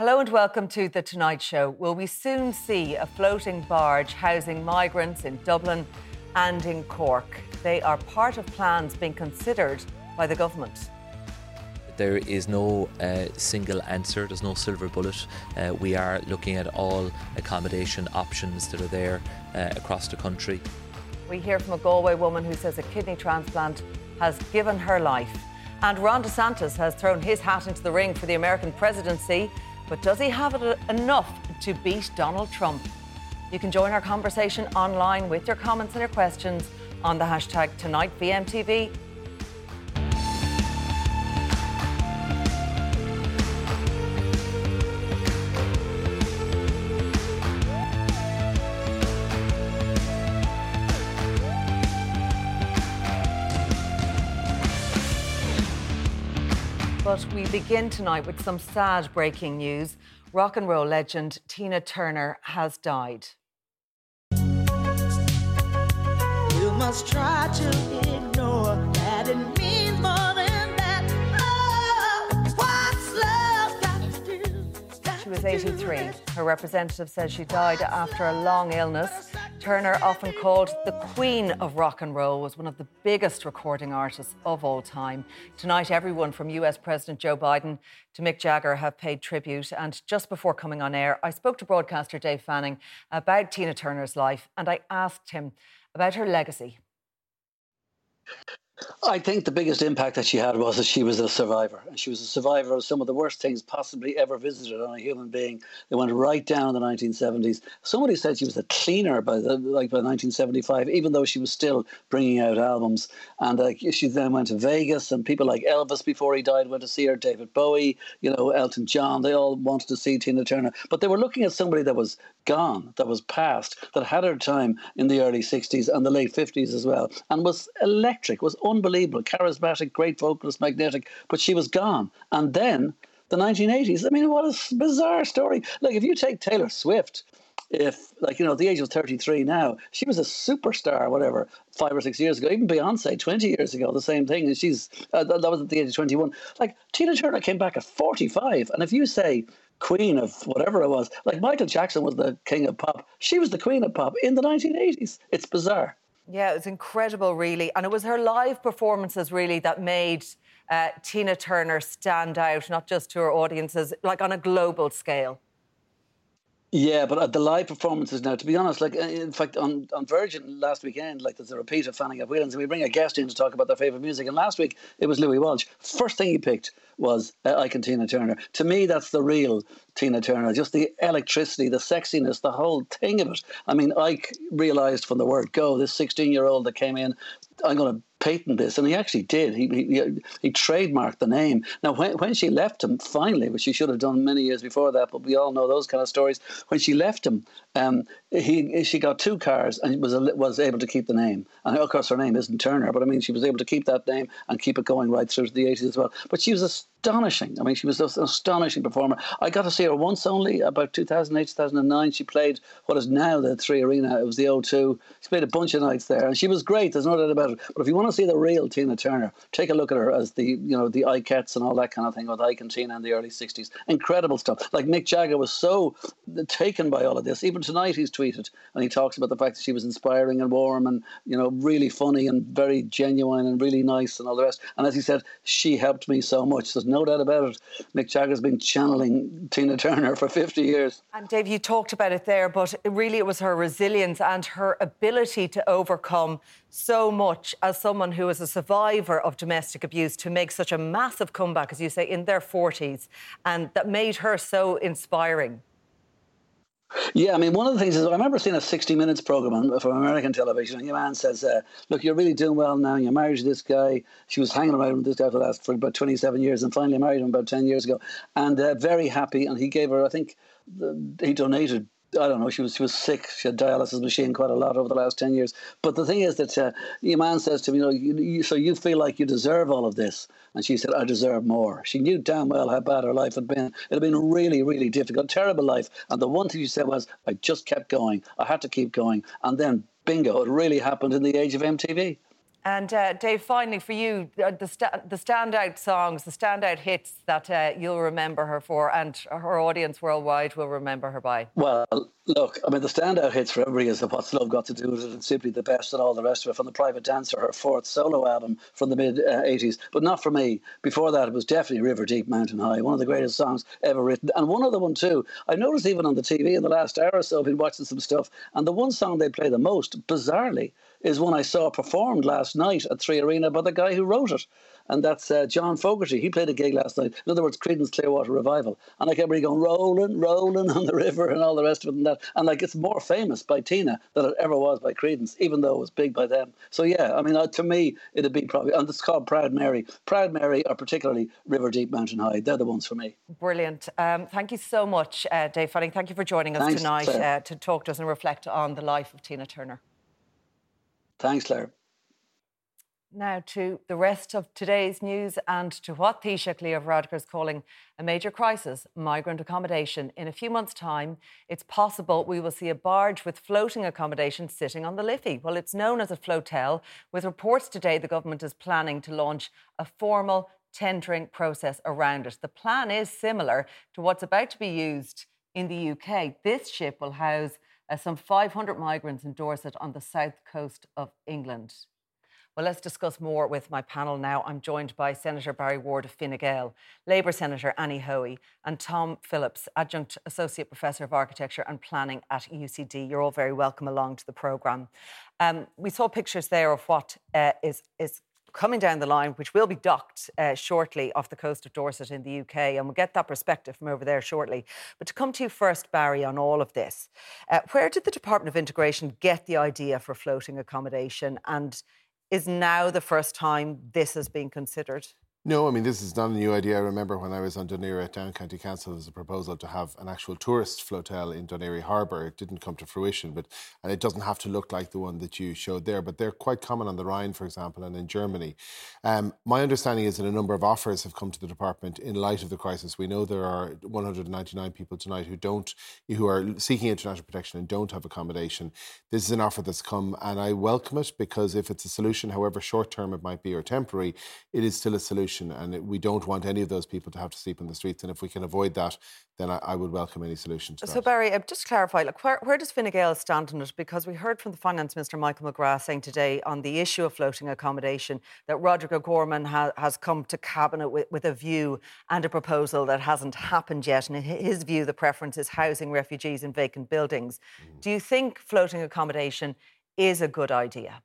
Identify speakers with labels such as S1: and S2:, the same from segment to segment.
S1: Hello and welcome to The Tonight Show. Will we soon see a floating barge housing migrants in Dublin and in Cork? They are part of plans being considered by the government.
S2: There is no uh, single answer, there's no silver bullet. Uh, we are looking at all accommodation options that are there uh, across the country.
S1: We hear from a Galway woman who says a kidney transplant has given her life. And Ron DeSantis has thrown his hat into the ring for the American presidency. But does he have it uh, enough to beat Donald Trump? You can join our conversation online with your comments and your questions on the hashtag TonightVMTV. Begin tonight with some sad breaking news. Rock and roll legend Tina Turner has died.
S3: You must try to ignore that it means more than that. Oh, what's love got to do?
S1: She was 83. Her representative says she died after a long illness. Turner, often called the Queen of Rock and Roll, was one of the biggest recording artists of all time. Tonight, everyone from US President Joe Biden to Mick Jagger have paid tribute. And just before coming on air, I spoke to broadcaster Dave Fanning about Tina Turner's life and I asked him about her legacy.
S4: I think the biggest impact that she had was that she was a survivor. And she was a survivor of some of the worst things possibly ever visited on a human being. They went right down in the 1970s. Somebody said she was a cleaner by the, like by 1975, even though she was still bringing out albums. And uh, she then went to Vegas, and people like Elvis before he died went to see her, David Bowie, you know, Elton John. They all wanted to see Tina Turner. But they were looking at somebody that was gone, that was past, that had her time in the early 60s and the late 50s as well, and was electric, was unbelievable, charismatic, great vocalist, magnetic, but she was gone. And then the 1980s, I mean, what a bizarre story. Like, if you take Taylor Swift, if, like, you know, at the age of 33 now, she was a superstar, whatever, five or six years ago. Even Beyonce, 20 years ago, the same thing. And she's, uh, that was at the age of 21. Like, Tina Turner came back at 45. And if you say, queen of whatever it was. Like Michael Jackson was the king of pop. She was the queen of pop in the 1980s. It's bizarre.
S1: Yeah, it was incredible, really. And it was her live performances, really, that made uh, Tina Turner stand out, not just to her audiences, like on a global scale.
S4: Yeah, but uh, the live performances now, to be honest, like uh, in fact on, on Virgin last weekend, like there's a repeat of Fanning of Whelan's, and we bring a guest in to talk about their favourite music. And last week it was Louis Walsh. First thing he picked was uh, Ike and Tina Turner. To me, that's the real Tina Turner. Just the electricity, the sexiness, the whole thing of it. I mean, Ike realised from the word go, this 16 year old that came in, I'm going to patent this, and he actually did. He, he he trademarked the name. Now, when when she left him, finally, which she should have done many years before that, but we all know those kind of stories. When she left him, um, he she got two cars and was was able to keep the name. And of course, her name isn't Turner, but I mean, she was able to keep that name and keep it going right through to the 80s as well. But she was astonishing. I mean, she was an astonishing performer. I got to see her once only, about 2008, 2009. She played what is now the Three Arena. It was the O2. She played a bunch of nights there, and she was great. There's no doubt about it. But if you want to see the real Tina Turner, take a look at her as the you know the Ikettes and all that kind of thing with Ike and Tina in the early 60s. Incredible stuff. Like Mick Jagger was so taken by all of this. Even tonight, he's tweeted and he talks about the fact that she was inspiring and warm and you know really funny and very genuine and really nice and all the rest. And as he said, she helped me so much. There's no doubt about it. Mick Jagger's been channeling Tina Turner for 50 years.
S1: And Dave, you talked about it there, but really it was her resilience and her ability to overcome so much as someone who is a survivor of domestic abuse to make such a massive comeback, as you say, in their 40s, and that made her so inspiring.
S4: Yeah, I mean, one of the things is I remember seeing a 60 Minutes program from American television, and your man says, uh, Look, you're really doing well now. You're married to this guy. She was hanging around with this guy for the last for about 27 years and finally married him about 10 years ago. And uh, very happy. And he gave her, I think, he donated I don't know. She was she was sick. She had dialysis machine quite a lot over the last ten years. But the thing is that uh, your man says to me, you know, you, you, so you feel like you deserve all of this, and she said, I deserve more. She knew damn well how bad her life had been. It had been really, really difficult, terrible life. And the one thing she said was, I just kept going. I had to keep going. And then, bingo, it really happened in the age of MTV.
S1: And uh, Dave, finally for you, uh, the, sta- the standout songs, the standout hits that uh, you'll remember her for, and her audience worldwide will remember her by.
S4: Well, look, I mean, the standout hits for everybody is "What's Love Got to Do with It" and "Simply the Best" and all the rest of it from the Private Dancer, her fourth solo album from the mid '80s. Uh, but not for me. Before that, it was definitely "River Deep, Mountain High," one of the greatest songs ever written. And one other one too. I noticed even on the TV in the last hour or so, I've been watching some stuff, and the one song they play the most, bizarrely, is one I saw performed last night at Three Arena by the guy who wrote it. And that's uh, John Fogerty. He played a gig last night. In other words, Creedence Clearwater Revival. And I kept really going, rolling, rolling on the river and all the rest of it and that. And like it's more famous by Tina than it ever was by Creedence, even though it was big by them. So yeah, I mean, uh, to me, it'd be probably, and it's called Proud Mary. Proud Mary, or particularly River Deep Mountain High. They're the ones for me.
S1: Brilliant. Um, thank you so much, uh, Dave Fanning. Thank you for joining us
S4: Thanks,
S1: tonight uh, to talk to us and reflect on the life of Tina Turner.
S4: Thanks, Claire.
S1: Now to the rest of today's news and to what Taoiseach Leo Varadkar is calling a major crisis, migrant accommodation. In a few months' time, it's possible we will see a barge with floating accommodation sitting on the Liffey. Well, it's known as a flotel, with reports today the government is planning to launch a formal tendering process around it. The plan is similar to what's about to be used in the UK. This ship will house uh, some 500 migrants in Dorset on the south coast of England. Well, let's discuss more with my panel now. I'm joined by Senator Barry Ward of Fine Gael, Labour Senator Annie Hoey, and Tom Phillips, Adjunct Associate Professor of Architecture and Planning at UCD. You're all very welcome along to the programme. Um, we saw pictures there of what uh, is is coming down the line, which will be docked uh, shortly off the coast of Dorset in the UK, and we'll get that perspective from over there shortly. But to come to you first, Barry, on all of this, uh, where did the Department of Integration get the idea for floating accommodation, and is now the first time this has been considered?
S5: No, I mean, this is not a new idea. I remember when I was on at Down County Council, there was a proposal to have an actual tourist flotel in Dún Harbour. It didn't come to fruition, but and it doesn't have to look like the one that you showed there, but they're quite common on the Rhine, for example, and in Germany. Um, my understanding is that a number of offers have come to the department in light of the crisis. We know there are 199 people tonight who don't, who are seeking international protection and don't have accommodation. This is an offer that's come, and I welcome it because if it's a solution, however short term it might be or temporary, it is still a solution solution. And we don't want any of those people to have to sleep in the streets. And if we can avoid that, then I, I would welcome any solution to
S1: so,
S5: that.
S1: Barry, uh, just to clarify, like, where, where does Fine Gael stand on it? Because we heard from the Finance Minister, Michael McGrath, saying today on the issue of floating accommodation that Roderick O'Gorman ha- has come to Cabinet with, with a view and a proposal that hasn't happened yet. And in his view, the preference is housing refugees in vacant buildings. Mm. Do you think floating accommodation is a good idea?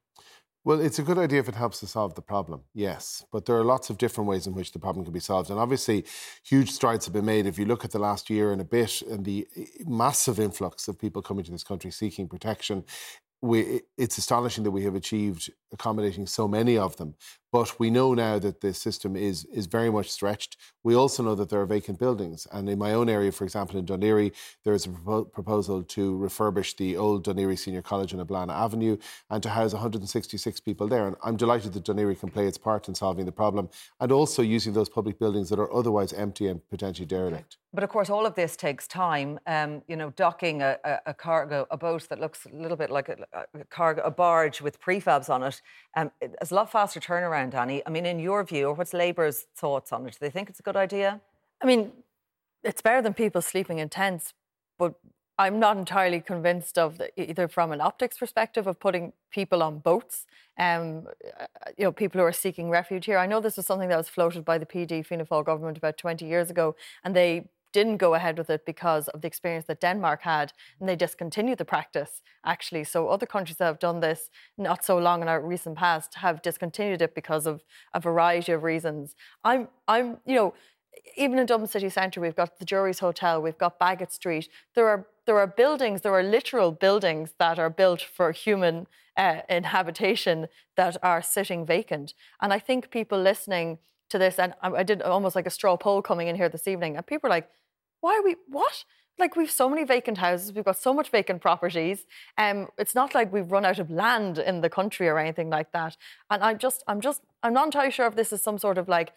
S5: Well, it's a good idea if it helps to solve the problem, yes. But there are lots of different ways in which the problem can be solved. And obviously, huge strides have been made. If you look at the last year and a bit and the eh, massive influx of people coming to this country seeking protection, we, it's astonishing that we have achieved accommodating so many of them. But we know now that the system is is very much stretched. We also know that there are vacant buildings. And in my own area, for example, in Laoghaire, there is a propo- proposal to refurbish the old Laoghaire Senior College on Eblana Avenue and to house 166 people there. And I'm delighted that Laoghaire can play its part in solving the problem and also using those public buildings that are otherwise empty and potentially derelict.
S1: But of course, all of this takes time. Um, you know, docking a, a, a, cargo, a boat that looks a little bit like a, a cargo, a barge with prefabs on it, um, it's a lot faster turnaround, Annie. I mean, in your view, or what's Labour's thoughts on it? Do they think it's a good idea?
S6: I mean, it's better than people sleeping in tents, but I'm not entirely convinced of the, either from an optics perspective of putting people on boats. Um, you know, people who are seeking refuge here. I know this was something that was floated by the PD Fianna Fáil government about 20 years ago, and they didn't go ahead with it because of the experience that Denmark had, and they discontinued the practice actually. So other countries that have done this not so long in our recent past have discontinued it because of a variety of reasons. I'm, I'm, you know, even in Dublin city centre, we've got the Jury's Hotel, we've got Bagot Street. There are there are buildings, there are literal buildings that are built for human uh, inhabitation that are sitting vacant. And I think people listening to this, and I, did almost like a straw poll coming in here this evening, and people are like, why are we, what? Like we've so many vacant houses, we've got so much vacant properties. Um, it's not like we've run out of land in the country or anything like that. And I'm just, I'm just, I'm not entirely sure if this is some sort of like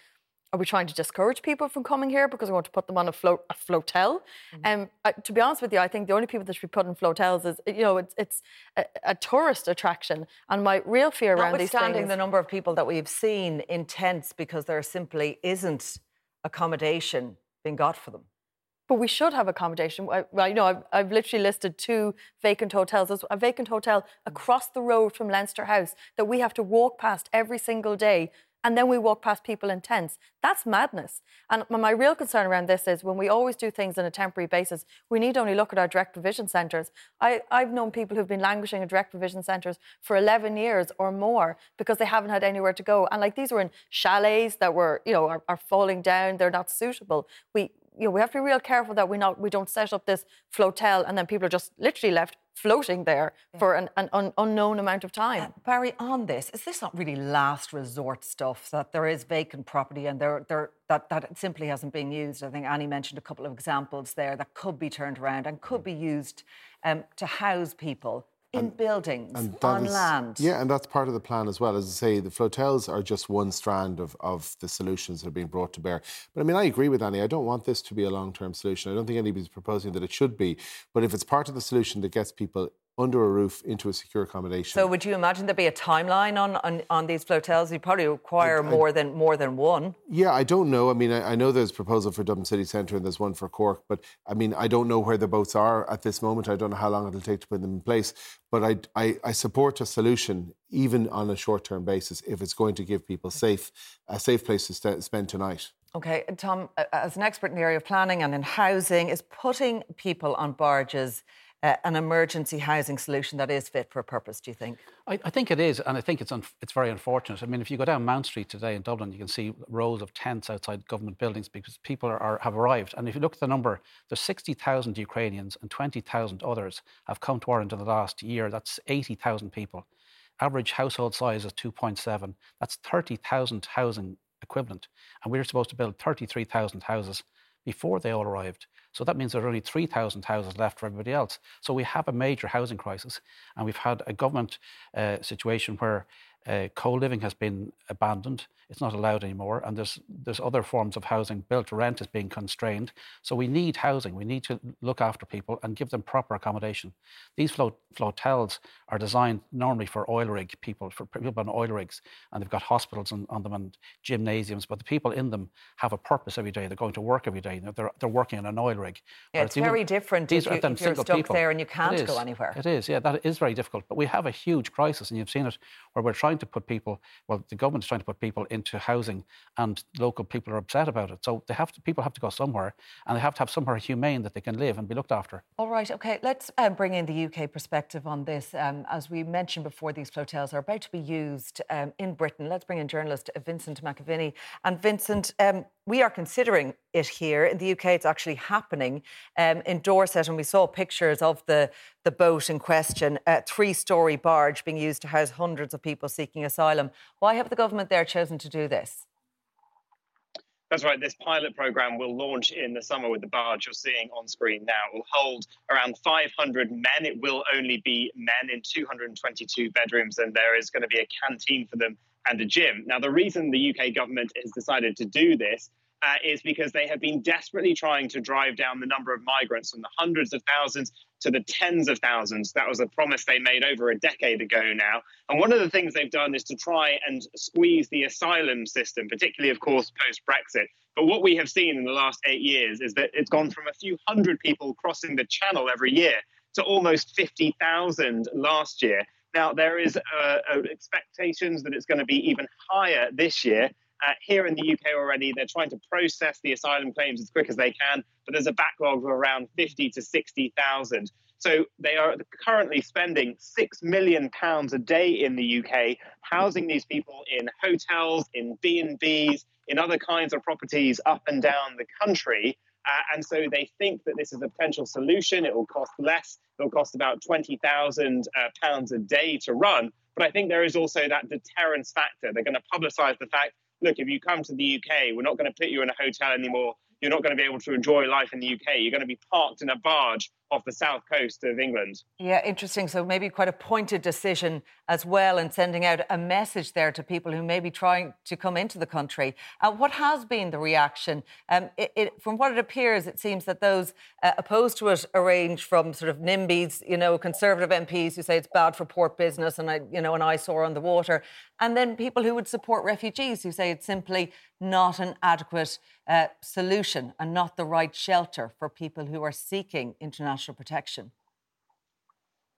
S6: are we trying to discourage people from coming here because we want to put them on a float a flotel? Mm-hmm. Um, I, to be honest with you, I think the only people that should be put in flotels is you know it's it's a, a tourist attraction. And my real fear around these things,
S1: the number of people that we've seen in tents because there simply isn't accommodation being got for them.
S6: But we should have accommodation. Well, you know, I've, I've literally listed two vacant hotels. There's a vacant hotel across the road from Leinster House that we have to walk past every single day and then we walk past people in tents. That's madness. And my real concern around this is when we always do things on a temporary basis, we need only look at our direct provision centres. I, have known people who've been languishing in direct provision centres for 11 years or more because they haven't had anywhere to go. And like these were in chalets that were, you know, are, are falling down. They're not suitable. We, you know, we have to be real careful that we not we don't set up this flotel and then people are just literally left floating there yeah. for an, an un, unknown amount of time. Uh,
S1: Barry, on this, is this not really last resort stuff that there is vacant property and there, there that that simply hasn't been used? I think Annie mentioned a couple of examples there that could be turned around and could be used um, to house people in and, buildings, and on is, land.
S5: Yeah, and that's part of the plan as well. As I say, the flotels are just one strand of, of the solutions that are being brought to bear. But I mean, I agree with Annie. I don't want this to be a long term solution. I don't think anybody's proposing that it should be. But if it's part of the solution that gets people under a roof into a secure accommodation.
S1: So would you imagine there'd be a timeline on, on, on these flotels? You'd probably require I, I, more than more than one.
S5: Yeah, I don't know. I mean, I, I, know there's a proposal for Dublin City Centre and there's one for Cork, but I mean, I don't know where the boats are at this moment. I don't know how long it'll take to put them in place. But I, I, I support a solution, even on a short-term basis, if it's going to give people safe a safe place to st- spend tonight.
S1: Okay, Tom, as an expert in the area of planning and in housing, is putting people on barges uh, an emergency housing solution that is fit for purpose, do you think?
S7: I, I think it is, and I think it's, un- it's very unfortunate. I mean, if you go down Mount Street today in Dublin, you can see rows of tents outside government buildings because people are, are have arrived. And if you look at the number, there's 60,000 Ukrainians and 20,000 others have come to Ireland in the last year. That's 80,000 people. Average household size is 2.7. That's 30,000 housing equivalent. And we're supposed to build 33,000 houses before they all arrived. So that means there are only 3,000 houses left for everybody else. So we have a major housing crisis, and we've had a government uh, situation where uh, co-living has been abandoned. It's not allowed anymore, and there's there's other forms of housing. Built rent is being constrained. So we need housing. We need to look after people and give them proper accommodation. These float, flotels are designed normally for oil rig people, for people on oil rigs, and they've got hospitals on, on them and gymnasiums. But the people in them have a purpose every day. They're going to work every day. They're they're working on an oil rig.
S1: Yeah, it's very different these if, you, if you're stuck people. there and you can't go anywhere.
S7: It is. Yeah, that is very difficult. But we have a huge crisis, and you've seen it where we're trying to put people. Well, the government is trying to put people into housing, and local people are upset about it. So they have to, people have to go somewhere, and they have to have somewhere humane that they can live and be looked after.
S1: All right. Okay. Let's um, bring in the UK perspective on this. Um, as we mentioned before, these flotels are about to be used um, in Britain. Let's bring in journalist Vincent McAviney. And Vincent, um, we are considering it here in the UK. It's actually happening um, in Dorset, and we saw pictures of the the boat in question, a three-story barge being used to house hundreds of people seeking asylum. Why have the government there chosen to do this?
S8: That's right. This pilot program will launch in the summer with the barge you're seeing on screen now. It will hold around 500 men. It will only be men in 222 bedrooms, and there is going to be a canteen for them and a gym. Now, the reason the UK government has decided to do this uh, is because they have been desperately trying to drive down the number of migrants from the hundreds of thousands to the tens of thousands. That was a promise they made over a decade ago now. And one of the things they've done is to try and squeeze the asylum system, particularly, of course, post Brexit. But what we have seen in the last eight years is that it's gone from a few hundred people crossing the channel every year to almost 50,000 last year. Now, there is uh, uh, expectations that it's going to be even higher this year. Uh, here in the UK already, they're trying to process the asylum claims as quick as they can, but there's a backlog of around 50 to 60,000. So they are currently spending six million pounds a day in the UK, housing these people in hotels, in B and Bs, in other kinds of properties up and down the country. Uh, and so they think that this is a potential solution. It will cost less. It will cost about £20,000 uh, pounds a day to run. But I think there is also that deterrence factor. They're going to publicize the fact look, if you come to the UK, we're not going to put you in a hotel anymore you're not going to be able to enjoy life in the UK. You're going to be parked in a barge off the south coast of England.
S1: Yeah, interesting. So maybe quite a pointed decision as well, and sending out a message there to people who may be trying to come into the country. Uh, what has been the reaction? Um, it, it, from what it appears, it seems that those uh, opposed to it range from sort of NIMBYs, you know, Conservative MPs who say it's bad for port business and I, you know, an eyesore on the water, and then people who would support refugees who say it's simply not an adequate uh, solution and not the right shelter for people who are seeking international protection.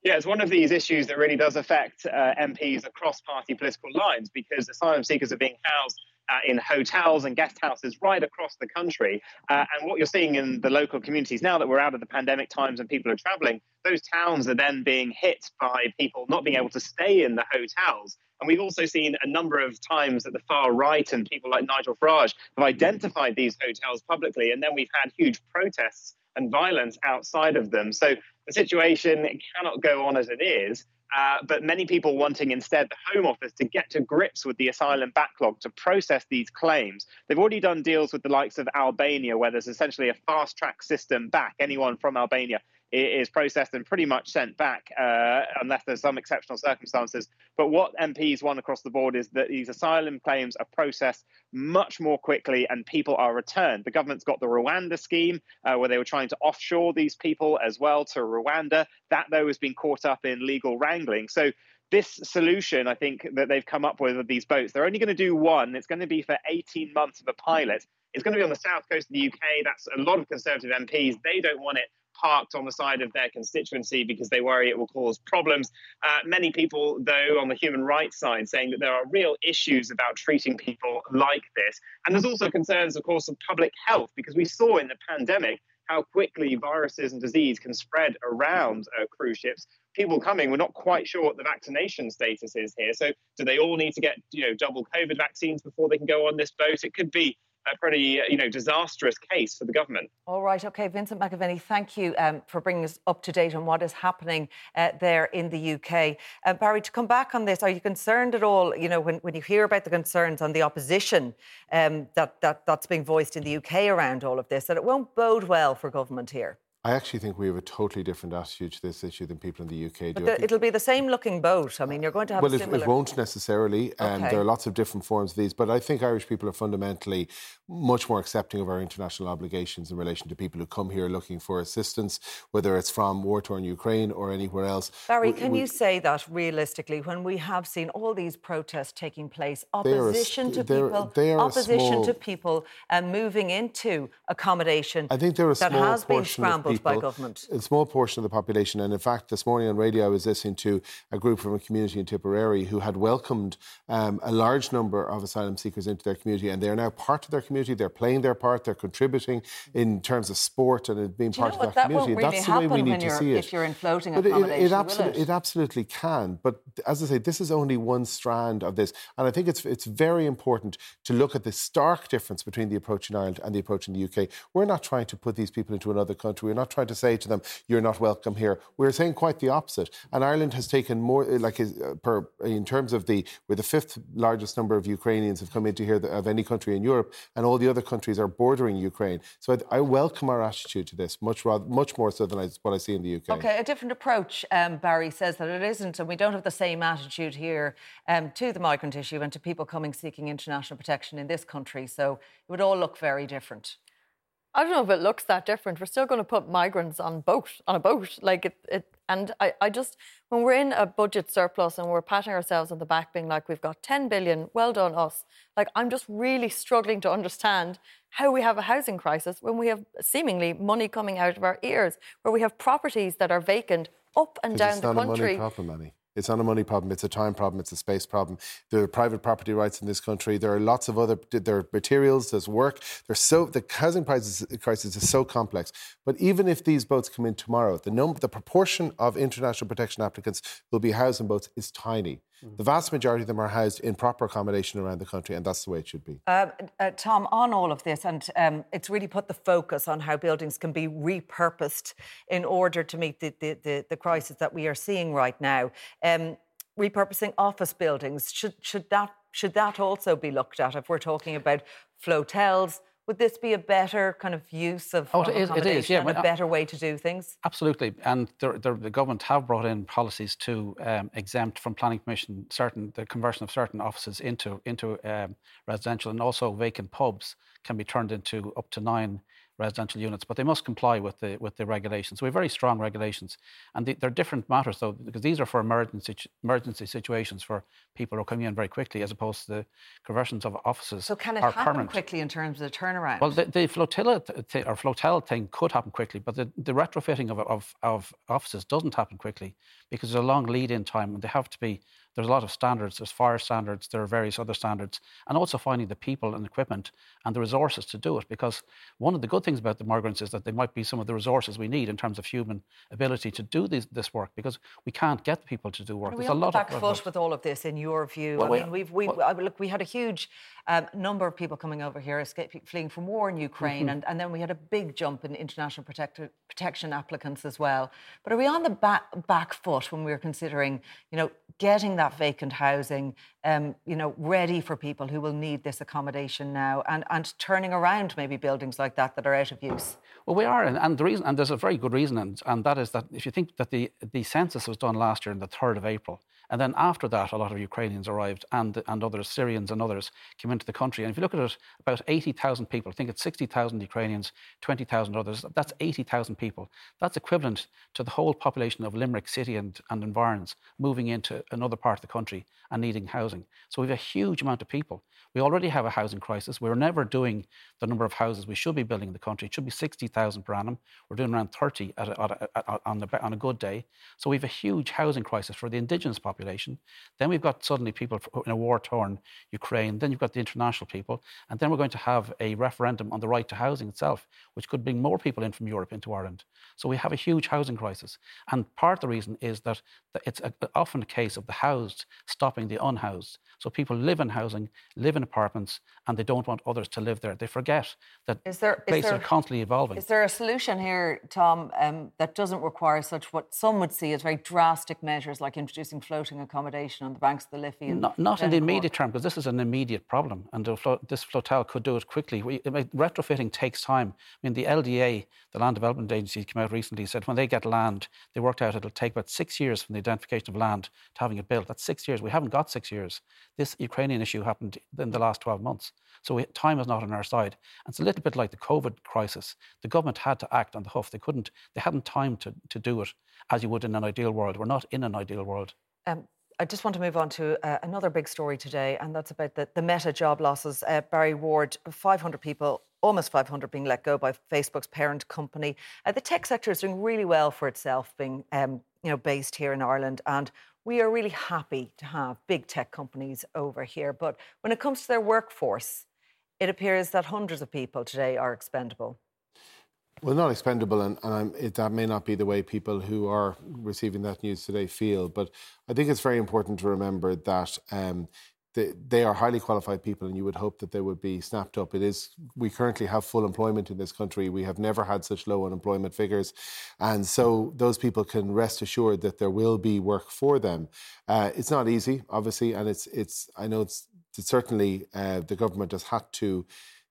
S8: Yeah, it's one of these issues that really does affect uh, MPs across party political lines because asylum seekers are being housed uh, in hotels and guest houses right across the country. Uh, and what you're seeing in the local communities now that we're out of the pandemic times and people are traveling, those towns are then being hit by people not being able to stay in the hotels. And we've also seen a number of times that the far right and people like Nigel Farage have identified these hotels publicly, and then we've had huge protests and violence outside of them. So the situation cannot go on as it is. Uh, but many people wanting instead the Home Office to get to grips with the asylum backlog to process these claims. They've already done deals with the likes of Albania, where there's essentially a fast track system back. Anyone from Albania is processed and pretty much sent back uh, unless there's some exceptional circumstances. But what MPs want across the board is that these asylum claims are processed much more quickly and people are returned. The government's got the Rwanda scheme uh, where they were trying to offshore these people as well to Rwanda. That, though, has been caught up in legal wrangling. So this solution, I think, that they've come up with with these boats, they're only going to do one. It's going to be for 18 months of a pilot. It's going to be on the south coast of the UK. That's a lot of Conservative MPs. They don't want it parked on the side of their constituency because they worry it will cause problems. Uh, many people, though, on the human rights side, saying that there are real issues about treating people like this. And there's also concerns, of course, of public health because we saw in the pandemic how quickly viruses and disease can spread around uh, cruise ships. People coming, we're not quite sure what the vaccination status is here. So, do they all need to get, you know, double COVID vaccines before they can go on this boat? It could be a pretty, you know, disastrous case for the government.
S1: All right, okay, Vincent McAviney, thank you um, for bringing us up to date on what is happening uh, there in the UK. Uh, Barry, to come back on this, are you concerned at all? You know, when, when you hear about the concerns on the opposition um, that, that that's being voiced in the UK around all of this, that it won't bode well for government here.
S5: I actually think we have a totally different attitude to this issue than people in the UK do.
S1: The, it'll be the same looking boat. I mean, you're going to have
S5: well,
S1: a
S5: it, it won't necessarily. Um,
S1: Okay.
S5: There are lots of different forms of these, but I think Irish people are fundamentally much more accepting of our international obligations in relation to people who come here looking for assistance, whether it's from war-torn Ukraine or anywhere else.
S1: Barry,
S5: We-
S1: can
S5: we-
S1: you say that realistically when we have seen all these protests taking place,
S5: are a
S1: opposition to
S5: they're-
S1: people,
S5: they are a
S1: opposition to
S5: small-
S1: people uh, moving into accommodation
S5: I think they're a
S1: that has been
S5: portion
S1: scrambled by government?
S5: A small portion of the population, and in fact, this morning on radio, I was listening to a group from a community in Tipperary who had welcomed um, a large number of asylum seekers into their community, and they are now part of their community. They're playing their part. They're contributing in terms of sport and being part of that
S1: That
S5: community.
S1: really
S5: That's the way we need to see it.
S1: if you're in floating
S5: But it-
S1: accommodation,
S5: it,
S1: will
S5: absolutely,
S1: it?
S5: it absolutely can. But as I say, this is only one strand of this, and I think it's it's very important to look at the stark difference between the approach in Ireland and the approach in the UK. We're not trying to put these people into another country. We're not trying to say to them, "You're not welcome here." We're saying quite the opposite. And Ireland has taken more, uh, like uh, per in terms of the we're the fifth largest number of Ukrainians have come into here of any country in Europe, and all the other countries are bordering Ukraine. So I, I welcome our attitude to this much rather, much more so than I, what I see in the UK.
S1: Okay, a different approach, um, Barry says that it isn't, and we don't have the same attitude here um, to the migrant issue and to people coming seeking international protection in this country. So it would all look very different.
S6: I don't know if it looks that different. We're still going to put migrants on boat on a boat, like it. it and I, I just when we're in a budget surplus and we're patting ourselves on the back, being like we've got 10 billion, well done us. Like I'm just really struggling to understand how we have a housing crisis when we have seemingly money coming out of our ears, where we have properties that are vacant up and down the country.
S5: money. It's not a money problem. It's a time problem. It's a space problem. There are private property rights in this country. There are lots of other. There are materials. There's work. There's so the housing crisis, crisis is so complex. But even if these boats come in tomorrow, the number, the proportion of international protection applicants will be housing boats is tiny. The vast majority of them are housed in proper accommodation around the country, and that's the way it should be.
S1: Uh, uh, Tom, on all of this, and um, it's really put the focus on how buildings can be repurposed in order to meet the, the, the, the crisis that we are seeing right now. Um, repurposing office buildings, should, should, that, should that also be looked at if we're talking about flotels? Would this be a better kind of use of,
S7: Oh,
S1: of
S7: it is- it is, yeah,
S1: and a
S7: uh,
S1: better way to do things?
S7: Absolutely, and the, the, the government have brought in policies to um, exempt from planning permission certain the conversion of certain offices into into um, residential, and also vacant pubs can be turned into up to nine residential units, but they must comply with the with the regulations. We have very strong regulations, and the, they're different matters though, because these are for emergency emergency situations for people who are coming in very quickly, as opposed to the conversions of offices.
S1: So can it happen
S7: permanent.
S1: quickly in terms of the turnaround?
S7: Well, the, the flotilla th- or flotel thing could happen quickly, but the, the retrofitting of, of, of offices doesn't happen quickly because there's a long lead-in time, and they have to be. There's a lot of standards. There's fire standards. There are various other standards, and also finding the people and equipment and the resources to do it. Because one of the good things about the migrants is that they might be some of the resources we need in terms of human ability to do this, this work. Because we can't get people to do work.
S1: Are we
S7: There's a
S1: on
S7: lot
S1: the back
S7: of
S1: foot with all of this, in your view?
S7: Well,
S1: I
S7: we-
S1: mean, we've, we've
S7: well-
S1: look, we had a huge um, number of people coming over here, escaping, fleeing from war in Ukraine,
S7: Mhm.
S1: and, and then we had a big jump in international protect- protection applicants as well. But are we on the back, back foot when we're considering, you know, getting that vacant housing, um, you know, ready for people who will need this accommodation now, and, and turning around maybe buildings like that that are out of use?
S7: Well, we are, and, and the reason, and there's a very good reason, and, and that is that if you think that the, the census was done last year on the 3rd of April, and then after that, a lot of Ukrainians arrived and, and others, Syrians and others, came into the country. And if you look at it, about 80,000 people, I think it's 60,000 Ukrainians, 20,000 others, that's 80,000 people. That's equivalent to the whole population of Limerick City and, and environs moving into another part of the country and needing housing. So we have a huge amount of people. We already have a housing crisis. We're never doing the number of houses we should be building in the country. It should be 60,000 per annum. We're doing around 30 at a, at a, at a- on, a, on a good day. So we have a huge housing crisis for the indigenous population. Then we've got suddenly people in a war-torn Ukraine. Then you've got the international people. And then we're going to have a referendum on the right to housing itself, which could bring more people in from Europe into Ireland. So we have a huge housing crisis. And part of the reason is that it's often a case of the housed stopping the unhoused. So people live in housing, live in apartments, and they don't want others to live there. They forget that
S1: Is there- is
S7: places
S1: there-
S7: are constantly evolving.
S1: Is there a solution here, Tom, um, that doesn't require such what some would see as very drastic measures like introducing floating accommodation on the banks of the Liffey? and
S7: Not, not in the immediate term, because this is an immediate problem, and this flotel could do it quickly. We, retrofitting takes time. I mean, the LDA, the Land Development Agency, came out recently said when they get land, they worked out it'll take about six years from the identification of land to having it built. That's six years. We haven't got six years. This Ukrainian issue happened in the last 12 months. So we, time is not on our side. And it's a little bit like the COVID crisis. The government had to act on the hoof. They couldn't, they hadn't time to, to do it as you would in an ideal world. We're not in an ideal world.
S1: Um, I just want to move on to uh, another big story today, and that's about the, the Meta job losses. Uh, Barry Ward, 500 people, almost 500 being let go by Facebook's parent company. Uh, the tech sector is doing really well for itself, being um, you know based here in Ireland, and we are really happy to have big tech companies over here. But when it comes to their workforce, it appears that hundreds of people today are expendable.
S5: Well, not expendable, and, and it, that may not be the way people who are receiving that news today feel. But I think it's very important to remember that um, they, they are highly qualified people, and you would hope that they would be snapped up. It is we currently have full employment in this country. We have never had such low unemployment figures, and so those people can rest assured that there will be work for them. Uh, it's not easy, obviously, and it's it's. I know it's, it's certainly uh, the government has had to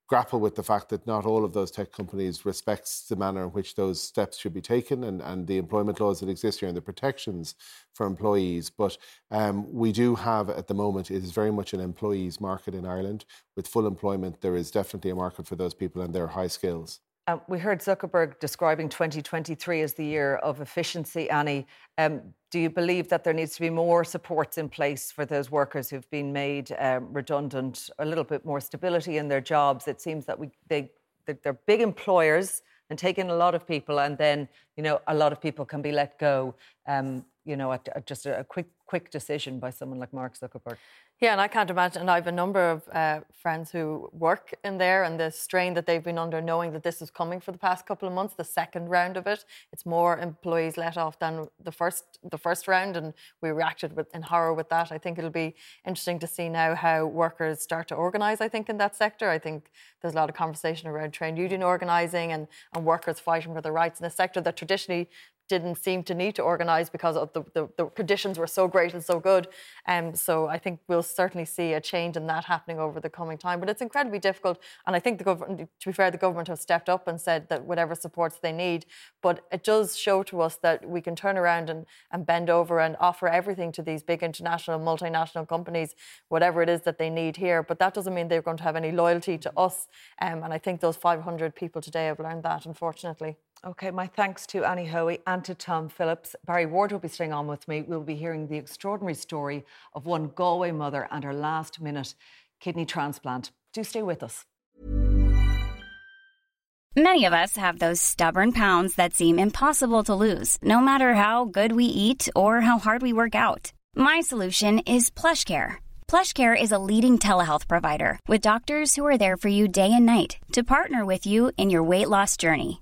S5: grapple with the fact that not all of those tech companies respects the manner in which those steps should be taken and, and the employment laws that exist here and the protections for employees. But um, we do have at the moment, it is very much an employees market in Ireland. With full employment, there is definitely a market for those people and their high skills.
S1: Um, we heard Zuckerberg describing 2023 as the year of efficiency. Annie, um, do you believe that there needs to be more supports in place for those workers who've been made um, redundant, a little bit more stability in their jobs? It seems that we they they're, big employers and take in a lot of people, and then you know a lot of people can be let go. Um, you know, at, at just a, a quick quick decision by someone like Mark Zuckerberg.
S6: Yeah, and I can't imagine. And I have a number of uh, friends who work in there, and the strain that they've been under, knowing that this is coming for the past couple of months, the second round of it, it's more employees let off than the first the first round, and we reacted with, in horror with that. I think it'll be interesting to see now how workers start to organise. I think in that sector, I think there's a lot of conversation around trade union organising and and workers fighting for their rights in a sector that traditionally didn't seem to need to organise because of the, the, the, conditions were so great and so good. Um, so I think we'll certainly see a change in that happening over the coming time. But it's incredibly difficult. And I think the government, to be fair, the government have stepped up and said that whatever supports they need. But it does show to us that we can turn around and, and bend over and offer everything to these big international, multinational companies, whatever it is that they need here. But that doesn't mean they're going to have any loyalty to us. Um, and I think those 500 people today have learned that, unfortunately.
S1: Okay, my thanks to Annie Hoey and to Tom Phillips. Barry Ward will be staying on with me. We'll be hearing the extraordinary story of one Galway mother and her last minute kidney transplant. Do stay with us.
S9: Many of us have those stubborn pounds that seem impossible to lose, no matter how good we eat or how hard we work out. My solution is PlushCare. PlushCare is a leading telehealth provider with doctors who are there for you day and night to partner with you in your weight loss journey.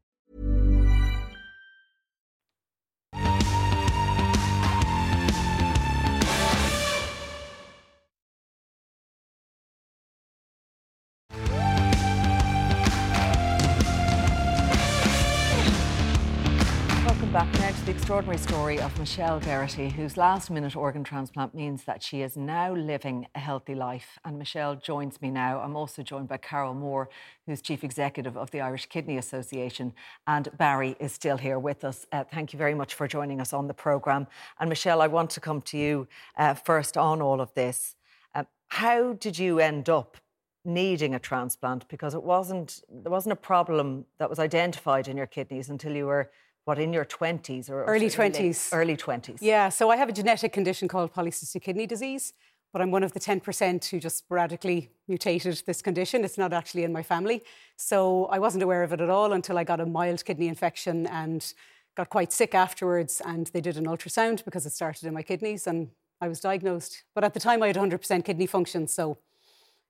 S1: Extraordinary story of Michelle Geraghty, whose last minute organ transplant means that she is now living a healthy life. And Michelle joins me now. I'm also joined by Carol Moore, who's Chief Executive of the Irish Kidney Association. And Barry is still here with us. Uh, thank you very much for joining us on the programme. And Michelle, I want to come to you uh, first on all of this. Uh, how did you end up needing a transplant because it wasn't there wasn't a problem that was identified in your kidneys until you were what in your 20s or
S10: early 20s
S1: early 20s
S10: yeah so i have a genetic condition called polycystic kidney disease but i'm one of the 10% who just sporadically mutated this condition. It's not actually in my family. So i wasn't aware of it at all until i got a mild kidney infection and got quite sick afterwards and they did an ultrasound because it started in my kidneys and i was diagnosed. But at the time i had 100% kidney function so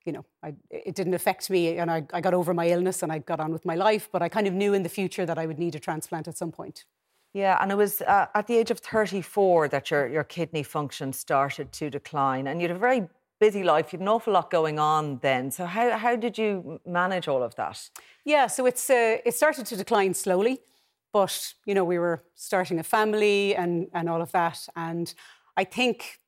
S10: you know, I, it didn't affect me and I, I got over my illness and I got on with my life, but I kind of knew in the future that I would need a transplant at some point.
S1: Yeah, and it was uh, at the age of 34 that your, your kidney function started to decline. And you had a very busy life, you had an awful lot going on then. So, how, how did you manage all of that?
S10: Yeah, so it's, uh, it started to decline slowly, but, you know, we were starting a family and, and all of that. And I think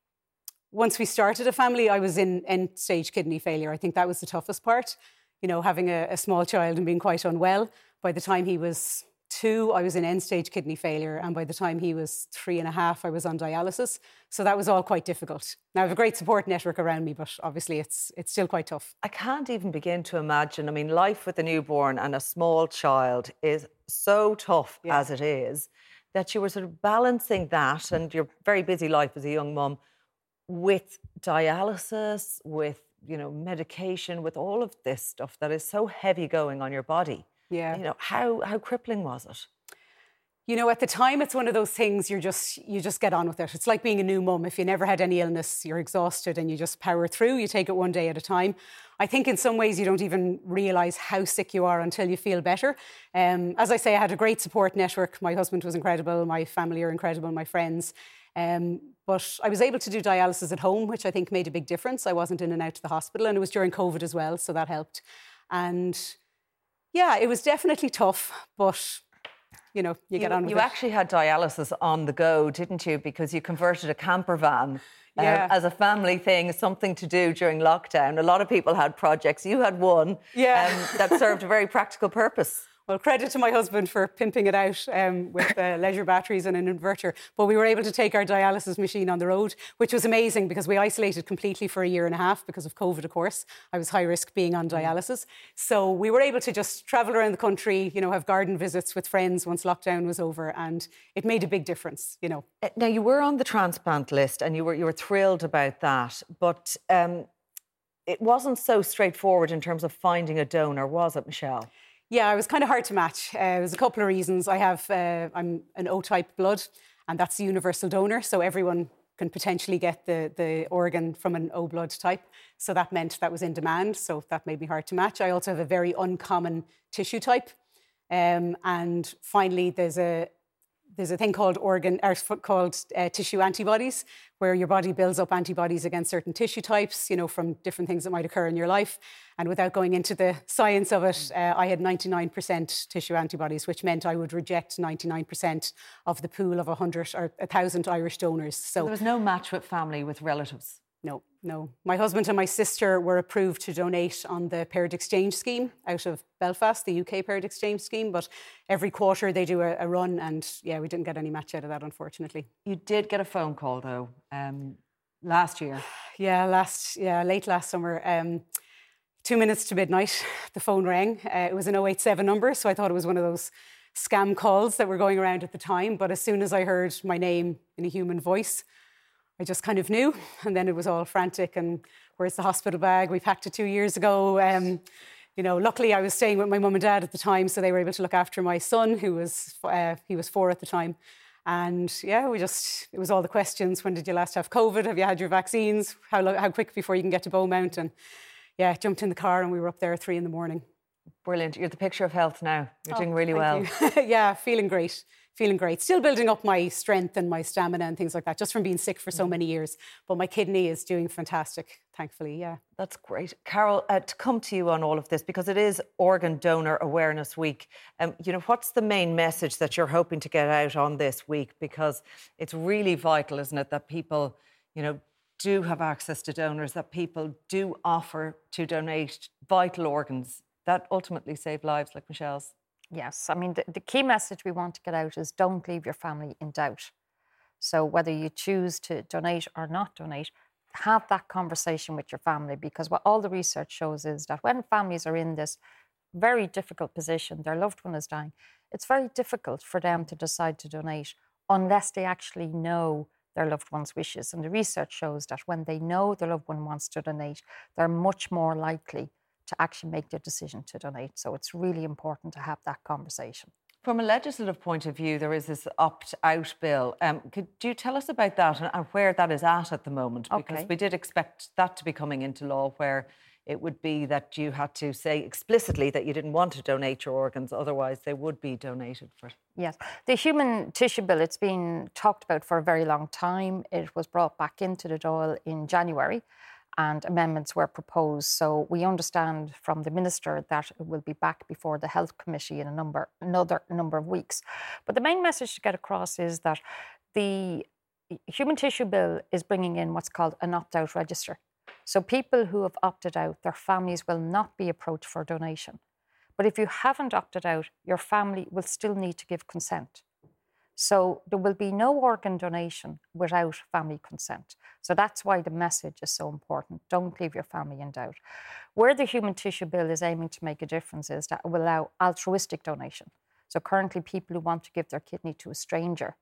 S10: once we started a family, I was in end stage kidney failure. I think that was the toughest part. You know, having a, a, small child and being quite unwell. By the time he was two, I was in end stage kidney failure. And by the time he was three and a half, I was on dialysis. So that was all quite difficult. Now, I have a great support network around me, but obviously it's, it's still quite tough.
S1: I can't even begin to imagine. I mean, life with a newborn and a small child is so tough yeah. as it is that you were sort of balancing that and your very busy life as a young mum with dialysis, with you know medication, with all of this stuff that is so heavy going on your body.
S10: Yeah.
S1: You know how how crippling was it?
S10: You know, at the time, it's one of those things you just you just get on with it. It's like being a new mum. If you never had any illness, you're exhausted and you just power through. You take it one day at a time. I think in some ways you don't even realise how sick you are until you feel better. Um, as I say, I had a great support network. My husband was incredible. My family are incredible. My friends. Um, but I was able to do dialysis at home, which I think made a big difference. I wasn't in and out to the hospital, and it was during COVID as well, so that helped. And yeah, it was definitely tough, but you know, you, get on with
S1: You
S10: it.
S1: actually had dialysis on the go, didn't you? Because you converted a camper van. um, as a family thing, something to do during lockdown. A lot of people had projects. You had one
S10: Yeah.
S1: um, that served a very practical purpose.
S10: Well, credit to my husband for pimping it out um, with uh, leisure batteries and an inverter. But we were able to take our dialysis machine on the road, which was amazing because we isolated completely for a year and a half because of COVID, of course. I was high risk being on dialysis. So we were able to just travel around the country, you know, have garden visits with friends once lockdown was over. And it made a big difference, you know.
S1: Uh, Now you were on the transplant list, and you were you were thrilled about that, but um, it wasn't so straightforward in terms of finding a donor, was it, Michelle?
S10: Yeah, I was kind of hard to match. Uh, there's a couple of reasons. I have, uh, I'm an O-type blood, and that's the universal donor, so everyone can potentially get the, the organ from an O blood type. So that meant that was in demand, so that made me hard to match. I also have a very uncommon tissue type. Um, and finally, there's a there's a thing called organ or called uh, tissue antibodies, where your body builds up antibodies against certain tissue types, you know, from different things that might occur in your life. And without going into the science of it, uh, I had 99% tissue antibodies, which meant I would reject 99% of the pool of 100 or 1,000 Irish donors.
S1: So
S10: So
S1: there was no match with family, with relatives.
S10: No, no. My husband and my sister were approved to donate on the Paired Exchange scheme out of Belfast, the UK Paired Exchange scheme. But every quarter they do a, a run, and yeah, we didn't get any match out of that, unfortunately.
S1: You did get a phone call though um, last year.
S10: Yeah, last yeah, late last summer. Um, two minutes to midnight, the phone rang. Uh, it was an 087 number, so I thought it was one of those scam calls that were going around at the time. But as soon as I heard my name in a human voice, I just kind of knew. And then it was all frantic and where's the hospital bag? We packed it two years ago. Um, you know, luckily I was staying with my mum and dad at the time, so they were able to look after my son, who was uh, he was four at the time. And yeah, we just it was all the questions. When did you last have COVID? Have you had your vaccines? How lo- how quick before you can get to Beaumont? And yeah, jumped in the car and we were up there at three in the morning.
S1: Brilliant. You're the picture of health now. You're
S10: Oh,
S1: doing really well.
S10: yeah, feeling great. Feeling great. Still building up my strength and my stamina and things like that, just from being sick for so many years. But my kidney is doing fantastic, thankfully. Yeah.
S1: That's great. Carol, uh, to come to you on all of this, because it is Organ Donor Awareness Week, um, you know, what's the main message that you're hoping to get out on this week? Because it's really vital, isn't it, that people, you know, do have access to donors, that people do offer to donate vital organs that ultimately save lives, like Michelle's.
S11: Yes, I mean, the, the key message we want to get out is don't leave your family in doubt. So, whether you choose to donate or not donate, have that conversation with your family because what all the research shows is that when families are in this very difficult position, their loved one is dying, it's very difficult for them to decide to donate unless they actually know their loved one's wishes. And the research shows that when they know their loved one wants to donate, they're much more likely to actually make their decision to donate. So it's really important to have that conversation.
S1: From a legislative point of view, there is this opt-out bill. Um, could you tell us about that and, and where that is at at the moment? Because
S11: Okay.
S1: we did expect that to be coming into law, where it would be that you had to say explicitly that you didn't want to donate your organs, otherwise they would be donated for.
S11: Yes, the human tissue bill, it's been talked about for a very long time. It was brought back into the Dáil in January and amendments were proposed. So we understand from the minister that it will be back before the health committee in a number another number of weeks. But the main message to get across is that the human tissue bill is bringing in what's called an opt-out register. So people who have opted out, their families will not be approached for donation. But if you haven't opted out, your family will still need to give consent. So there will be no organ donation without family consent. So that's why the message is so important. Don't leave your family in doubt. Where the Human Tissue Bill is aiming to make a difference is that it will allow altruistic donation. So currently, people who want to give their kidney to a stranger,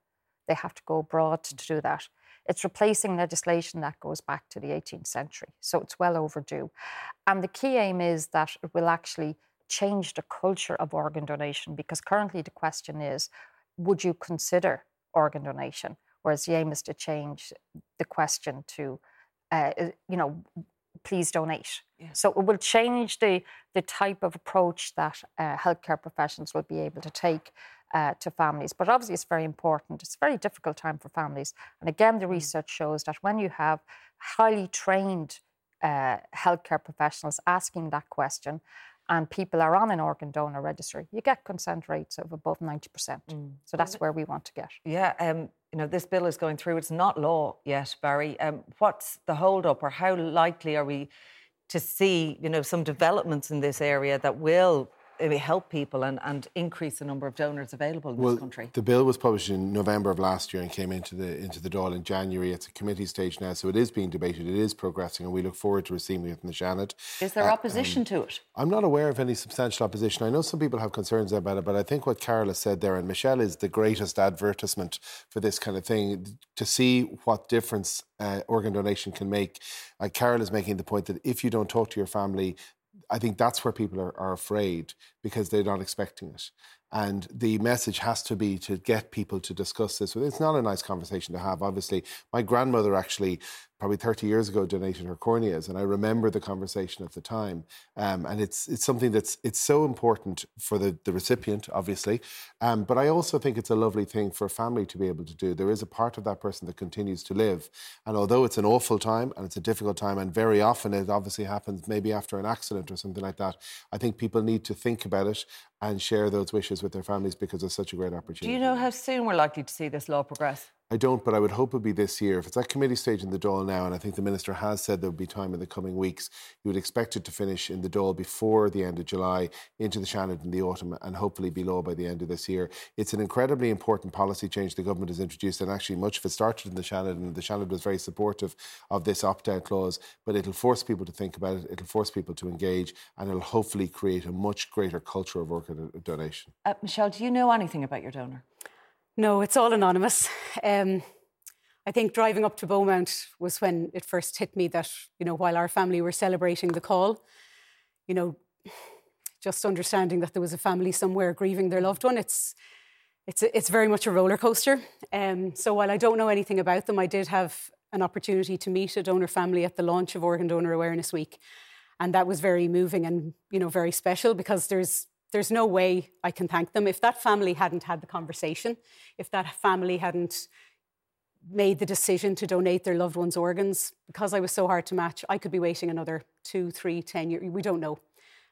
S11: they have to go abroad to do that. It's replacing legislation that goes back to the 18th century. So it's well overdue. And the key aim is that it will actually change the culture of organ donation because currently the question is would you consider organ donation? Whereas the aim is to change the question to, uh, you know, please donate. So it will change the, the type of approach that uh, healthcare professionals will be able to take uh, to families. But obviously, it's very important. It's a very difficult time for families. And again, the research shows that when you have highly trained uh, healthcare professionals asking that question, and people are on an organ donor registry, you get consent rates of above 90%.
S1: Mm.
S11: So that's where we want to get.
S1: Yeah, um, you know, this bill is going through. It's not law yet, Barry. Um, what's the hold up, or how likely are we to see, you know, some developments in this area that will help people and, and increase the number of donors available in
S5: well,
S1: this country?
S5: The bill was published in November of last year and came into the into the Dáil in January. It's a committee stage now, so it is being debated. It is progressing, and we look forward to receiving it in the Seanad.
S1: Is there
S5: Uh,
S1: opposition
S5: um,
S1: to it?
S5: I'm not aware of any substantial opposition. I know some people have concerns about it, but I think what Carol has said there, and Michelle is the greatest advertisement for this kind of thing, to see what difference uh, organ donation can make. Uh, Carol is making the point that if you don't talk to your family, I think that's where people are, are afraid because they're not expecting it. And the message has to be to get people to discuss this. It's not a nice conversation to have, obviously. My grandmother actually, probably 30 years ago, donated her corneas, and I remember the conversation at the time. Um, and it's it's something that's it's so important for the, the recipient, obviously. Um, but I also think it's a lovely thing for a family to be able to do. There is a part of that person that continues to live. And although it's an awful time and it's a difficult time, and very often it obviously happens maybe after an accident or something like that, I think people need to think about it and share those wishes with their families because it's such a great opportunity.
S1: Do you know how soon we're likely to see this law progress?
S5: I don't, but I would hope it would be this year. If it's at committee stage in the Dáil now, and I think the Minister has said there will be time in the coming weeks, you would expect it to finish in the Dáil before the end of July, into the Seanad in the autumn, and hopefully be law by the end of this year. It's an incredibly important policy change the government has introduced, and actually much of it started in the Seanad, and the Seanad was very supportive of this opt-out clause, but it'll force people to think about it, it'll force people to engage, and it'll hopefully create a much greater culture of organ donation.
S1: Uh, Michelle, do you know anything about your donor?
S10: No, it's all anonymous. Um, I think driving up to Beaumont was when it first hit me that, you know, while our family were celebrating the call, you know, just understanding that there was a family somewhere grieving their loved one, it's it's it's very much a roller coaster. Um, so while I don't know anything about them, I did have an opportunity to meet a donor family at the launch of Organ Donor Awareness Week, and that was very moving and you know very special because there's there's no way I can thank them if that family hadn't had the conversation, if that family hadn't made the decision to donate their loved one's organs because I was so hard to match. I could be waiting another two, three, ten years. We don't know.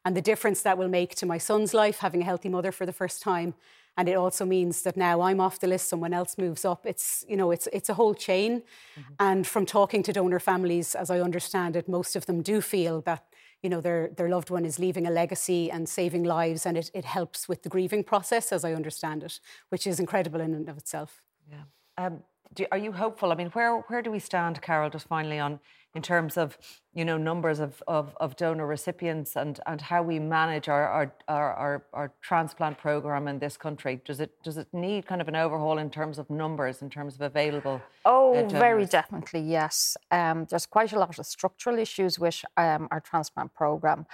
S10: And the difference that will make to my son's life, having a healthy mother for the first time. And it also means that now I'm off the list, someone else moves up. It's, you know, it's, it's a whole chain. Mm-hmm. And from talking to donor families, as I understand it, most of them do feel that, you know, their, their loved one is leaving a legacy and saving lives. And it, it helps with the grieving process, as I understand it, which is incredible in and of itself.
S1: Yeah. Um, do, are you hopeful? I mean, where where do we stand, Carol? Just finally on in terms of you know numbers of, of, of donor recipients and, and how we manage our our, our, our, our transplant program in this country. Does it does it need kind of an overhaul in terms of numbers, in terms of available?
S11: Oh,
S1: uh,
S11: very definitely, yes. Um, there's quite a lot of structural issues with um, our transplant program.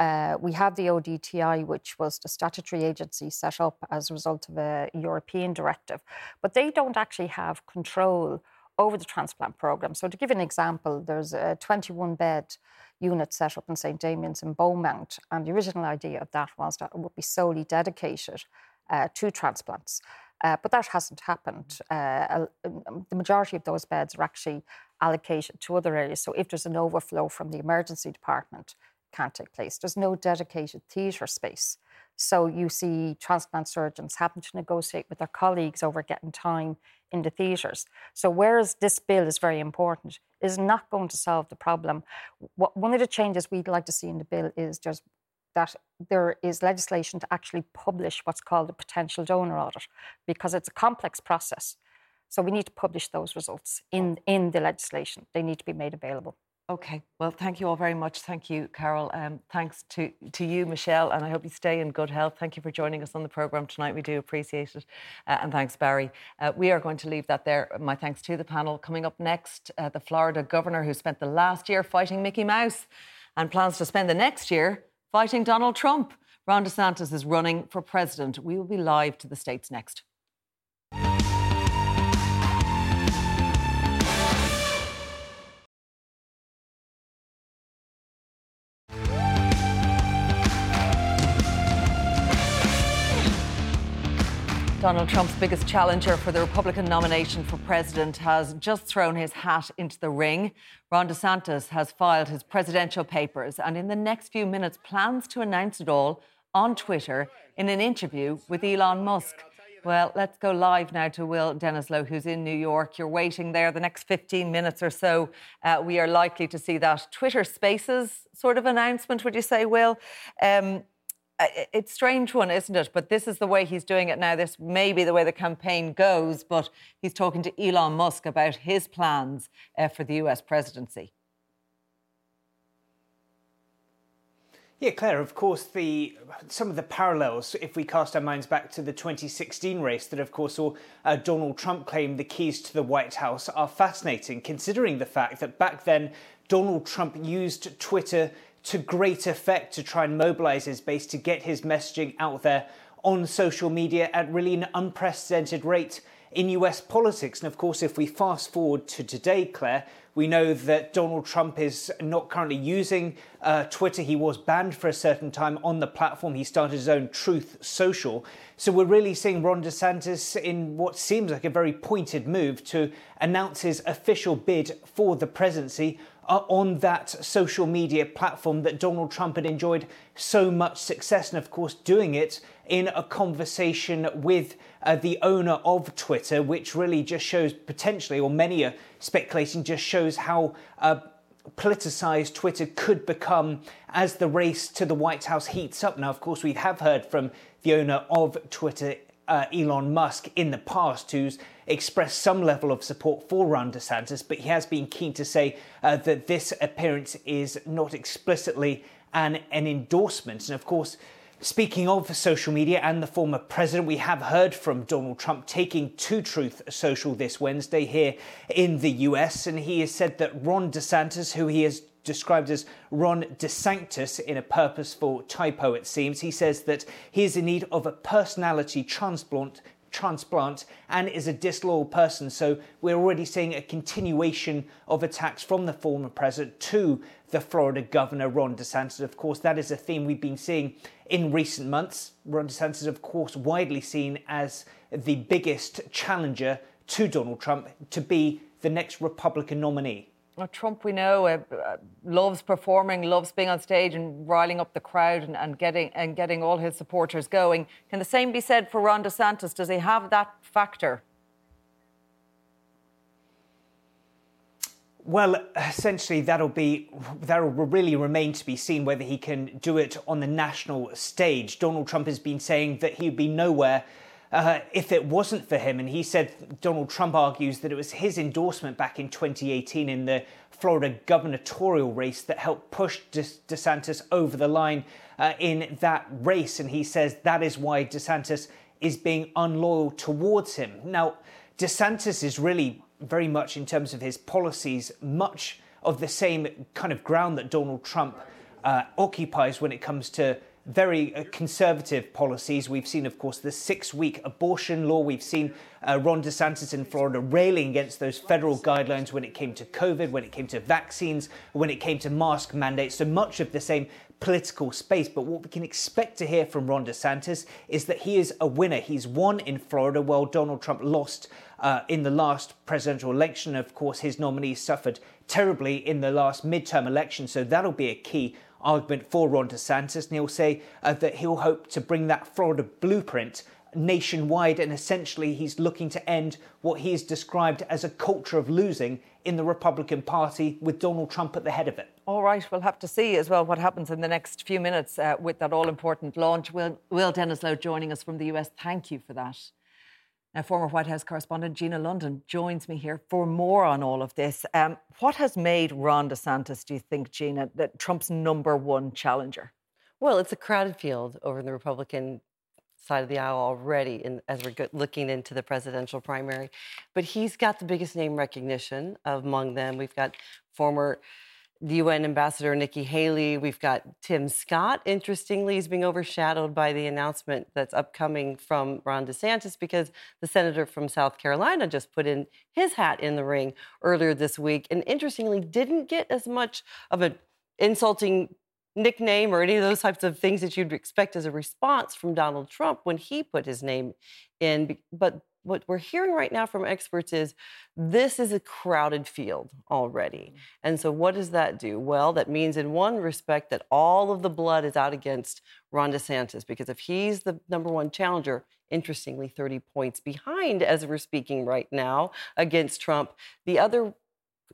S11: Uh, we have the ODTI, which was the statutory agency set up as a result of a European directive, but they don't actually have control over the transplant program. So, to give an example, there's a 21 bed unit set up in St. Damian's in Beaumont, and the original idea of that was that it would be solely dedicated uh, to transplants. Uh, but that hasn't happened. Uh, the majority of those beds are actually allocated to other areas. So, if there's an overflow from the emergency department, can't take place. There's no dedicated theatre space. So you see transplant surgeons having to negotiate with their colleagues over getting time in the theatres. So whereas this bill is very important, is not going to solve the problem. One of the changes we'd like to see in the bill is just that there is legislation to actually publish what's called a potential donor audit because it's a complex process. So we need to publish those results in, in the legislation. They need to be made available.
S1: Okay. Well, thank you all very much. Thank you, Carol. Um, thanks to, to you, Michelle, and I hope you stay in good health. Thank you for joining us on the programme tonight. We do appreciate it. Uh, and thanks, Barry. Uh, we are going to leave that there. My thanks to the panel. Coming up next, uh, the Florida governor who spent the last year fighting Mickey Mouse and plans to spend the next year fighting Donald Trump. Ron DeSantis is running for president. We will be live to the States next. Donald Trump's biggest challenger for the Republican nomination for president has just thrown his hat into the ring. Ron DeSantis has filed his presidential papers and, in the next few minutes, plans to announce it all on Twitter in an interview with Elon Musk. Well, let's go live now to Will Denselow, who's in New York. You're waiting there the next 15 minutes or so. Uh, we are likely to see that Twitter Spaces sort of announcement, would you say, Will? Um, it's strange one, isn't it? But this is the way he's doing it now. This may be the way the campaign goes, but he's talking to Elon Musk about his plans uh, for the US presidency.
S12: Yeah, Claire, of course, the some of the parallels, if we cast our minds back to the 2016 race that, of course, saw uh, Donald Trump claim the keys to the White House, are fascinating, considering the fact that back then Donald Trump used Twitter to great effect to try and mobilize his base to get his messaging out there on social media at really an unprecedented rate in US politics. And of course, if we fast forward to today, Claire, we know that Donald Trump is not currently using uh, Twitter. He was banned for a certain time on the platform. He started his own Truth Social. So we're really seeing Ron DeSantis in what seems like a very pointed move to announce his official bid for the presidency uh, on that social media platform that Donald Trump had enjoyed so much success, and of course, doing it in a conversation with uh, the owner of Twitter, which really just shows potentially, or many are speculating, just shows how. Uh, politicized Twitter could become as the race to the White House heats up. Now, of course, we have heard from the owner of Twitter, uh, Elon Musk, in the past, who's expressed some level of support for Ron DeSantis, but he has been keen to say uh, that this appearance is not explicitly an, an endorsement. And of course, Speaking of social media and the former president, we have heard from Donald Trump taking to Truth Social this Wednesday here in the US, and he has said that Ron DeSantis, who he has described as Ron DeSanctus in a purposeful typo, it seems. He says that he is in need of a personality transplant transplant and is a disloyal person. So we're already seeing a continuation of attacks from the former president to the Florida governor, Ron DeSantis. Of course, that is a theme we've been seeing in recent months. Ron DeSantis, of course, widely seen as the biggest challenger to Donald Trump to be the next Republican nominee.
S1: Well, Trump, we know, uh, uh, loves performing, loves being on stage and riling up the crowd and, and, getting and getting all his supporters going. Can the same be said for Ron DeSantis? Does he have that factor?
S12: Well, essentially, that'll be that'll really remain to be seen whether he can do it on the national stage. Donald Trump has been saying that he'd be nowhere uh, if it wasn't for him. And he said Donald Trump argues that it was his endorsement back in 2018 in the Florida gubernatorial race that helped push DeSantis over the line uh, in that race. And he says that is why DeSantis is being unloyal towards him. Now, DeSantis is really very much in terms of his policies, much of the same kind of ground that Donald Trump uh, occupies when it comes to very uh, conservative policies. We've seen, of course, the six week abortion law. We've seen uh, Ron DeSantis in Florida railing against those federal guidelines when it came to COVID, when it came to vaccines, when it came to mask mandates. So much of the same political space. But what we can expect to hear from Ron DeSantis is that he is a winner. He's won in Florida while Donald Trump lost uh, in the last presidential election. Of course, his nominee suffered terribly in the last midterm election. So that'll be a key argument for Ron DeSantis, and he'll say uh, that he'll hope to bring that Florida blueprint nationwide, and essentially he's looking to end what he has described as a culture of losing in the Republican Party with Donald Trump at the head of it.
S1: All right, we'll have to see as well what happens in the next few minutes uh, with that all important launch. Will, Will Denselow joining us from the US. Thank you for that. Now, former White House correspondent Gina London joins me here for more on all of this. Um, what has made Ron DeSantis, do you think, Gina, that Trump's number one challenger?
S13: Well, it's a crowded field over in the Republican side of the aisle already in, as we're looking into the presidential primary. But he's got the biggest name recognition among them. We've got former the UN ambassador Nikki Haley. We've got Tim Scott. Interestingly, he's being overshadowed by the announcement that's upcoming from Ron DeSantis because the senator from South Carolina just put in his hat in the ring earlier this week, and interestingly, didn't get as much of an insulting nickname or any of those types of things that you'd expect as a response from Donald Trump when he put his name in. But what we're hearing right now from experts is this is a crowded field already. Mm. And so, what does that do? Well, that means, in one respect, that all of the blood is out against Ron DeSantis, because if he's the number one challenger, interestingly, 30 points behind as we're speaking right now against Trump, the other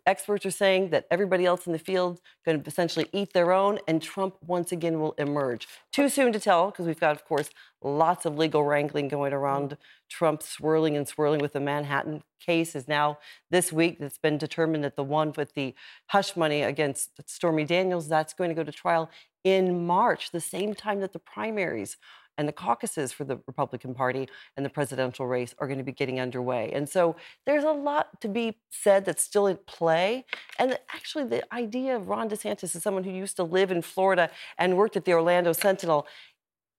S13: experts are saying that everybody else in the field going to essentially eat their own, and Trump once again will emerge. Too soon to tell because we've got, of course, lots of legal wrangling going mm-hmm. around. Trump swirling and swirling with the Manhattan case is now this week. It's been determined that the one with the hush money against Stormy Daniels that's going to go to trial in March, the same time that the primaries and the caucuses for the Republican Party and the presidential race are going to be getting underway. And so there's a lot to be said that's still at play. And actually, the idea of Ron DeSantis as someone who used to live in Florida and worked at the Orlando Sentinel,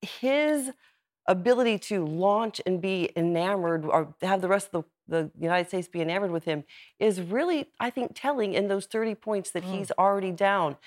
S13: his ability to launch and be enamored or have the rest of the, the United States be enamored with him is really, I think, telling in those 30 points that mm. he's already down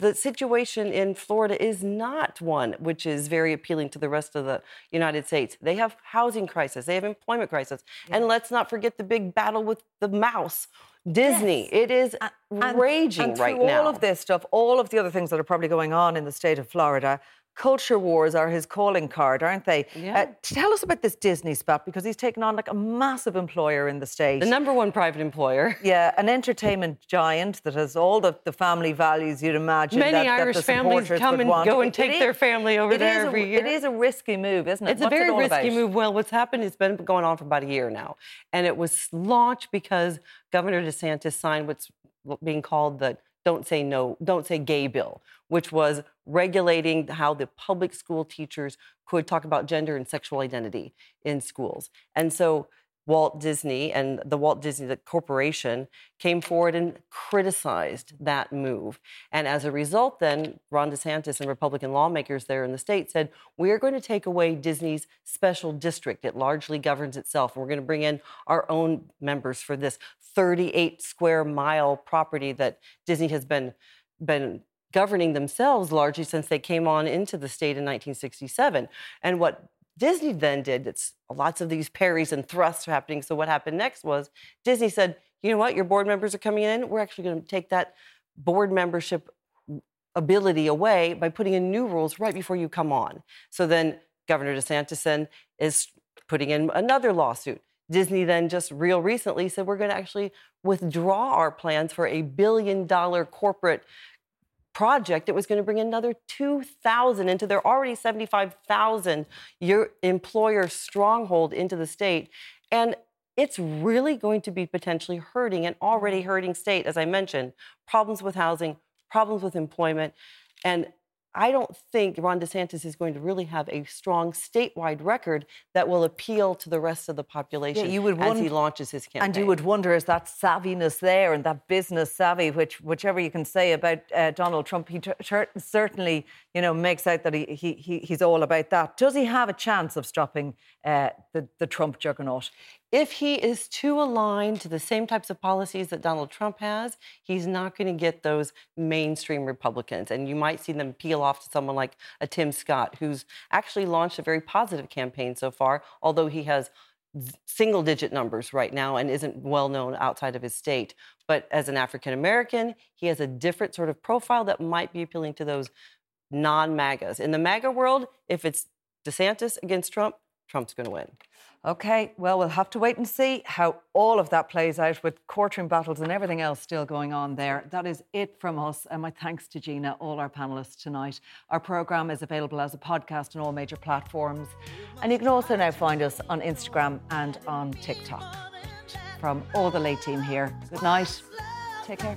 S13: the situation in Florida is not one which is very appealing to the rest of the United States. They have housing crisis, they have employment crisis, yeah. and let's not forget the big battle with the mouse. Disney. Yes. It is and, raging
S1: and
S13: right now.
S1: All of this stuff, all of the other things that are probably going on in the state of Florida, culture wars are his calling card, aren't they?
S13: Yeah. Uh,
S1: tell us about this Disney spot because he's taken on like a massive employer in the state.
S13: The number one private employer.
S1: Yeah, an entertainment giant that has all the, the family values you'd imagine.
S13: Many
S1: that,
S13: Irish
S1: that
S13: families come and
S1: want.
S13: go and take their family over there
S1: a,
S13: every year.
S1: It is a risky move, isn't it?
S13: It's
S1: What's
S13: a very
S1: it
S13: risky
S1: about?
S13: move. Well, what's happened it's been going on for about a year now. And it was launched because Governor DeSantis signed what's being called the don't say no, don't say gay bill, which was regulating how the public school teachers could talk about gender and sexual identity in schools. And so Walt Disney and the Walt Disney Corporation came forward and criticized that move. And as a result, then Ron DeSantis and Republican lawmakers there in the state said, We are going to take away Disney's special district. It largely governs itself. We're going to bring in our own members for this 38 square mile property that Disney has been, been governing themselves largely since they came on into the state in 1967. And what Disney then did, it's lots of these parries and thrusts happening. So what happened next was Disney said, you know what, your board members are coming in. We're actually going to take that board membership ability away by putting in new rules right before you come on. So then Governor DeSantis is putting in another lawsuit. Disney then just real recently said we're going to actually withdraw our plans for a billion dollar corporate project that was going to bring another 2,000 into their already 75,000 year employer stronghold into the state. And it's really going to be potentially hurting an already mm-hmm. hurting state, as I mentioned, problems with housing, problems with employment. And I don't think Ron DeSantis is going to really have a strong statewide record that will appeal to the rest of the population yeah, you would as he launches his campaign.
S1: And you would wonder is that savviness there and that business savvy, which whichever you can say about uh, Donald Trump, he t- certainly you know makes out that he, he he's all about that. Does he have a chance of stopping uh, the the Trump juggernaut?
S13: If he is too aligned to the same types of policies that Donald Trump has, he's not going to get those mainstream Republicans. And you might see them peel off to someone like a Tim Scott, who's actually launched a very positive campaign so far, although he has single digit numbers right now and isn't well known outside of his state. But as an African American, he has a different sort of profile that might be appealing to those non MAGAs. In the MAGA world, if it's DeSantis against Trump, Trump's going to win.
S1: Okay, well, we'll have to wait and see how all of that plays out with courtroom battles and everything else still going on there. That is it from us. And my thanks to Gina, all our panelists tonight. Our programme is available as a podcast on all major platforms. And you can also now find us on Instagram and on TikTok. From all the late team here, good night. Take care.